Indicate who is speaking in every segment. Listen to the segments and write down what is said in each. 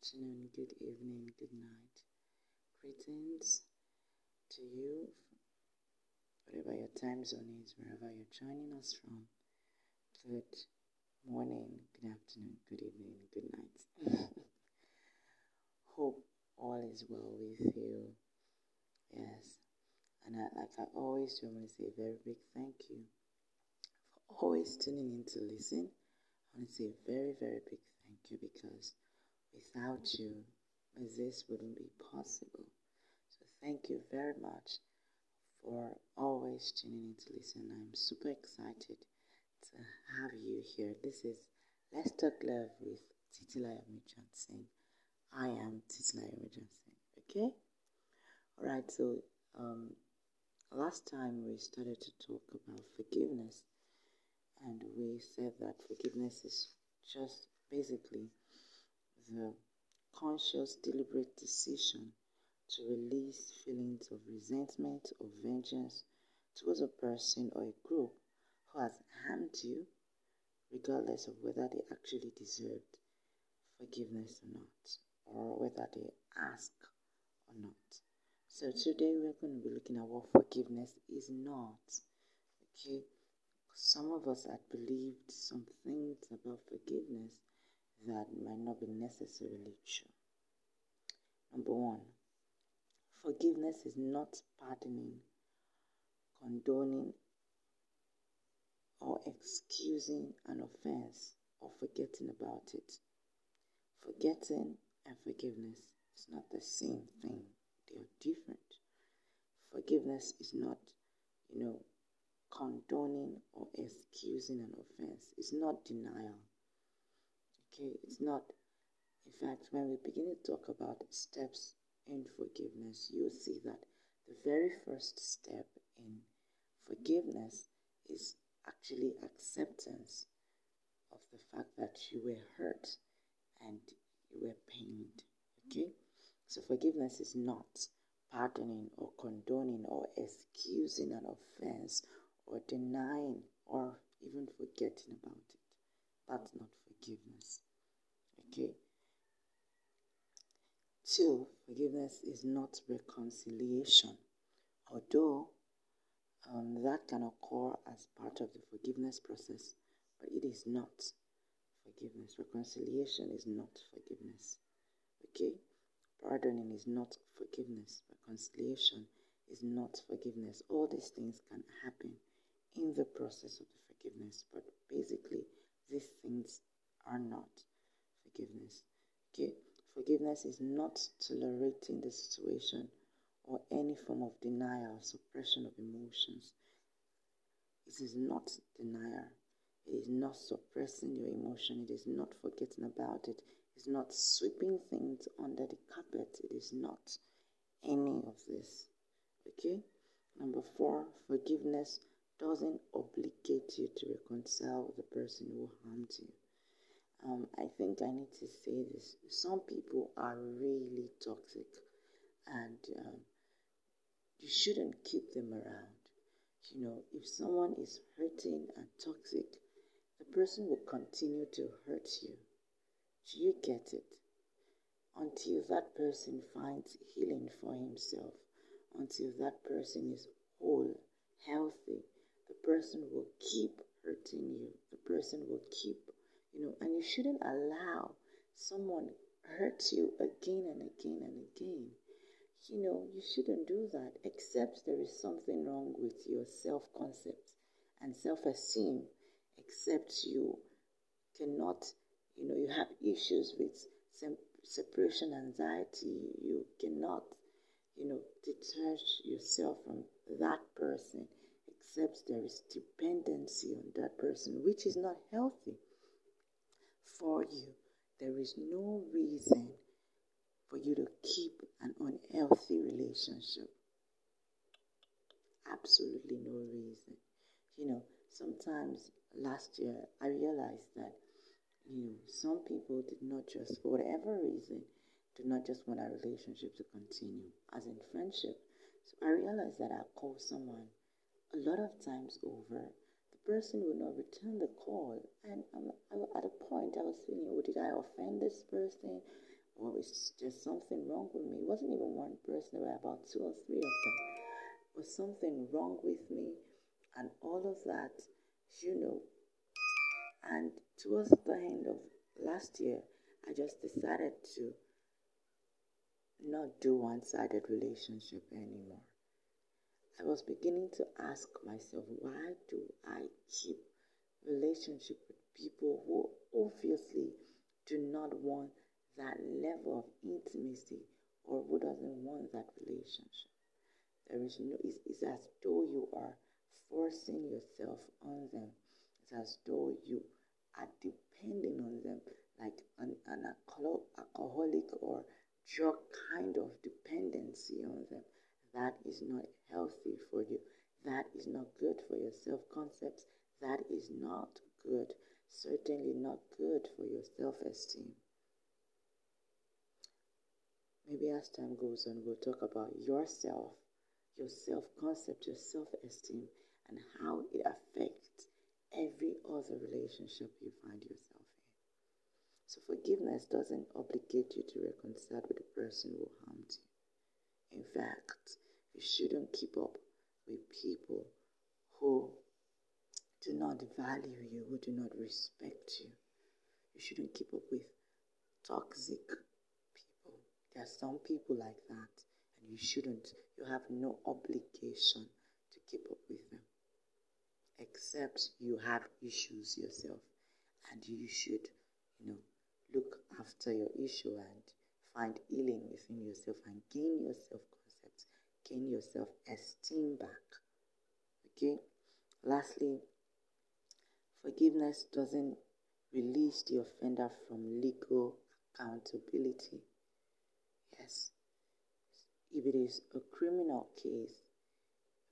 Speaker 1: afternoon, good evening, good night. Greetings to you, whatever your time zone is, wherever you're joining us from. Good morning, good afternoon, good evening, good night. Hope all is well with you. Yes. And I, like I always do, I'm going to say a very big thank you for always tuning in to listen. I want to say a very, very big thank you because Without you, this wouldn't be possible. So thank you very much for always tuning in to listen. I'm super excited to have you here. This is Let's Talk Love with Titilayomi Johnson. I am Titilayomi Johnson. Okay? Alright, so um, last time we started to talk about forgiveness, and we said that forgiveness is just basically the conscious, deliberate decision to release feelings of resentment or vengeance towards a person or a group who has harmed you, regardless of whether they actually deserved forgiveness or not, or whether they ask or not. So today we're going to be looking at what forgiveness is not. Okay, some of us had believed some things about forgiveness that might not be necessarily true. Number one, forgiveness is not pardoning, condoning, or excusing an offense or forgetting about it. Forgetting and forgiveness is not the same thing, they are different. Forgiveness is not, you know, condoning or excusing an offense, it's not denial Okay, it's not. In fact, when we begin to talk about steps in forgiveness, you'll see that the very first step in forgiveness is actually acceptance of the fact that you were hurt and you were pained. Okay? So forgiveness is not pardoning or condoning or excusing an offense or denying or even forgetting about it. That's not forgiveness. Okay. Two, forgiveness is not reconciliation. Although um, that can occur as part of the forgiveness process, but it is not forgiveness. Reconciliation is not forgiveness. Okay? Pardoning is not forgiveness. Reconciliation is not forgiveness. All these things can happen in the process of the forgiveness, but basically, these things are not forgiveness. Okay? Forgiveness is not tolerating the situation or any form of denial, suppression of emotions. It is not denial. It is not suppressing your emotion. It is not forgetting about it. It is not sweeping things under the carpet. It is not any of this. Okay? Number four, forgiveness doesn't obligate you to reconcile with the person who harmed you um, I think I need to say this. Some people are really toxic, and um, you shouldn't keep them around. You know, if someone is hurting and toxic, the person will continue to hurt you. Do you get it? Until that person finds healing for himself, until that person is whole, healthy, person will keep hurting you. The person will keep you know, and you shouldn't allow someone hurt you again and again and again. You know, you shouldn't do that except there is something wrong with your self concept and self esteem, except you cannot, you know, you have issues with separation anxiety, you cannot, you know, detach yourself from that person, except there is dependency on that person, which is not healthy for you, there is no reason for you to keep an unhealthy relationship. Absolutely no reason. You know, sometimes last year I realized that, you know, some people did not just, for whatever reason, do not just want a relationship to continue, as in friendship. So I realized that I call someone a lot of times over the person would not return the call. And at a point, I was thinking, oh, did I offend this person? or it's there something wrong with me. It wasn't even one person, there were about two or three of them. Was something wrong with me? And all of that, you know. And towards the end of last year, I just decided to not do one sided relationship anymore. I was beginning to ask myself, why do I keep relationship with people who obviously do not want that level of intimacy or who doesn't want that relationship? There is no, it's, it's as though you are forcing yourself on them. It's as though you are depending on them like an, an alcoholic or drug kind of dependency on them. That is not healthy for you. That is not good for your self concept. That is not good. Certainly not good for your self esteem. Maybe as time goes on, we'll talk about yourself, your self concept, your self esteem, and how it affects every other relationship you find yourself in. So, forgiveness doesn't obligate you to reconcile with the person who harmed you. In fact, you shouldn't keep up with people who do not value you, who do not respect you. You shouldn't keep up with toxic people. There are some people like that, and you shouldn't. You have no obligation to keep up with them except you have issues yourself and you should you know look after your issue and find healing within yourself and gain your self concept gain your self esteem back okay lastly forgiveness doesn't release the offender from legal accountability yes if it is a criminal case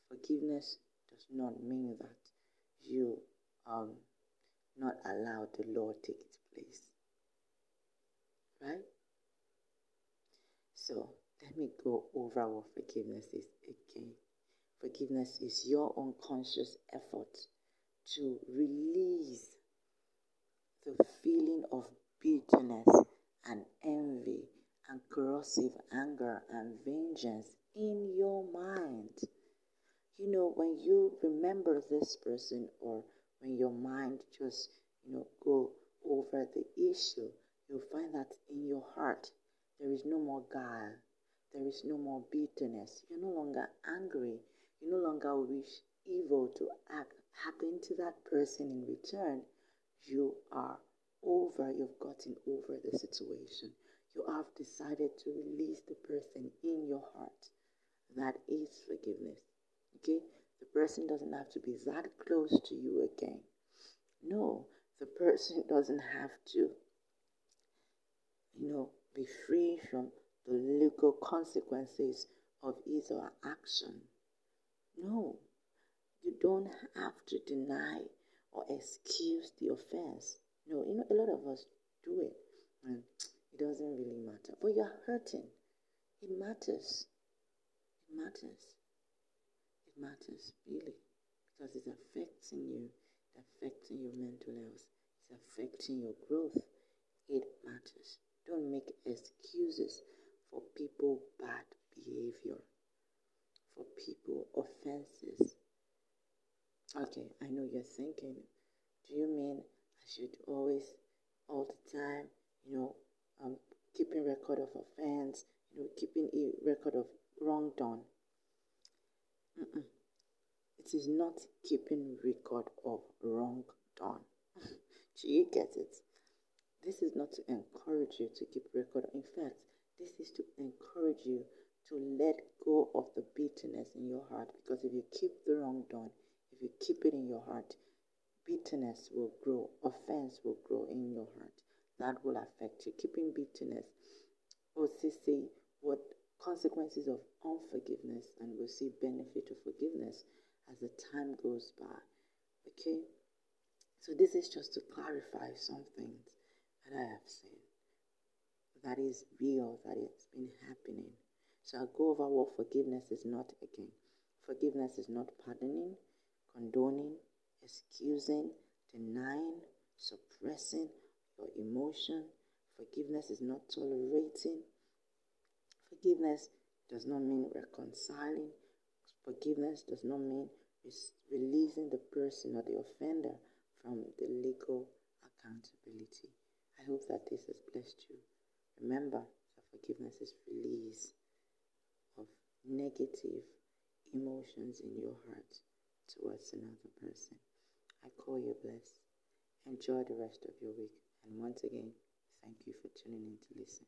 Speaker 1: forgiveness does not mean that you um not allow the law take its place. Right? So let me go over what forgiveness is again. Forgiveness is your unconscious effort to release the feeling of bitterness and envy and corrosive anger and vengeance in your mind you know, when you remember this person or when your mind just, you know, go over the issue, you'll find that in your heart there is no more guile, there is no more bitterness. You're no longer angry. You no longer wish evil to happen to that person in return. You are over, you've gotten over the situation. You have decided to release the person in your heart. That is forgiveness. Okay? The person doesn't have to be that close to you again. No, the person doesn't have to, you know, be free from the legal consequences of his or her action. No, you don't have to deny or excuse the offense. No, you know, a lot of us do it and it doesn't really matter. But you're hurting. It matters. It matters It matters really because it's affecting you, it's affecting your mental health, it's affecting your growth. It matters. Don't make excuses for people bad behavior, for people offenses. Okay, I know you're thinking, do you mean I should always, all the time, you know, um, keeping record of offense, you know, keeping a record of wrong done? Mm-mm. It is not keeping record of wrong done. Do you get it? This is not to encourage you to keep record. In fact, this is to encourage you to let go of the bitterness in your heart. Because if you keep the wrong done, if you keep it in your heart, bitterness will grow, offense will grow in your heart. That will affect you. Keeping bitterness. Oh, we'll see what consequences of unforgiveness and we'll see benefit of forgiveness as the time goes by. Okay? So this is just to clarify some things that I have seen. That is real, that it's been happening. So I'll go over what forgiveness is not again. Forgiveness is not pardoning, condoning, excusing, denying, suppressing your emotion. Forgiveness is not tolerating. Forgiveness does not mean reconciling. Forgiveness does not mean releasing the person or the offender from the legal. Hope that this has blessed you. Remember that forgiveness is release of negative emotions in your heart towards another person. I call you blessed. Enjoy the rest of your week. And once again, thank you for tuning in to listen.